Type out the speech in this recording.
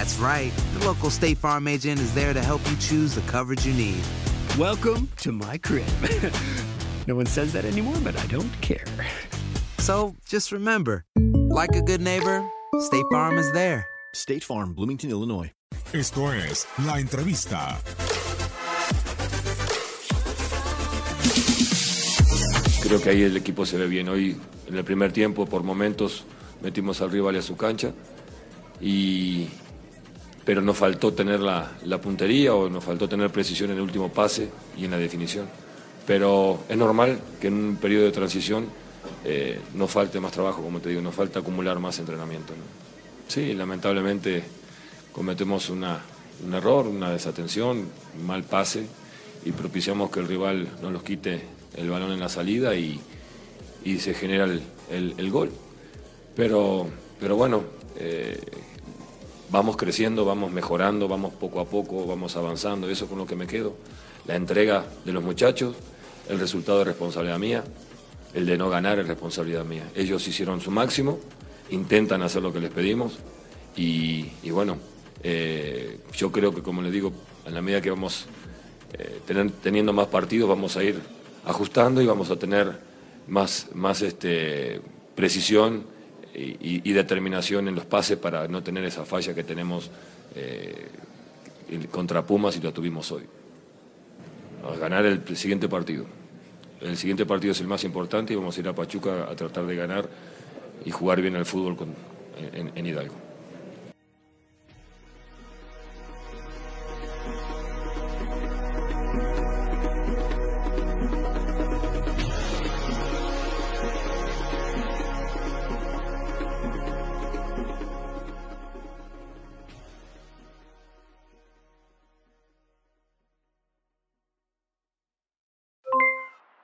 That's right. The local State Farm agent is there to help you choose the coverage you need. Welcome to my crib. no one says that anymore, but I don't care. So just remember, like a good neighbor, State Farm is there. State Farm, Bloomington, Illinois. Esto es La Entrevista. Creo que ahí el equipo se ve bien. Hoy, en el primer tiempo, por momentos, metimos al rival a su cancha, y, pero nos faltó tener la, puntería o nos faltó tener precisión en el último pase y en la definición. Pero es normal que en un periodo de transición eh, nos falte más trabajo, como te digo, nos falta acumular más entrenamiento. Sí, lamentablemente cometemos una, un error, una desatención, un mal pase y propiciamos que el rival no nos quite el balón en la salida y, se genera el gol. Pero, pero bueno, eh, vamos creciendo, vamos mejorando, vamos poco a poco, vamos avanzando, eso es con lo que me quedo. La entrega de los muchachos, el resultado es responsabilidad mía, el de no ganar es responsabilidad mía. Ellos hicieron su máximo, intentan hacer lo que les pedimos y, y bueno, eh, yo creo que como les digo, en la medida que vamos eh, teniendo más partidos vamos a ir ajustando y vamos a tener más, más este, precisión y, determinación en los pases para no tener esa falla que tenemos eh, contra Pumas y lo tuvimos hoy. A ganar el siguiente partido. El siguiente partido es el más importante y vamos a ir a Pachuca a tratar de ganar y jugar bien al fútbol en- en Hidalgo.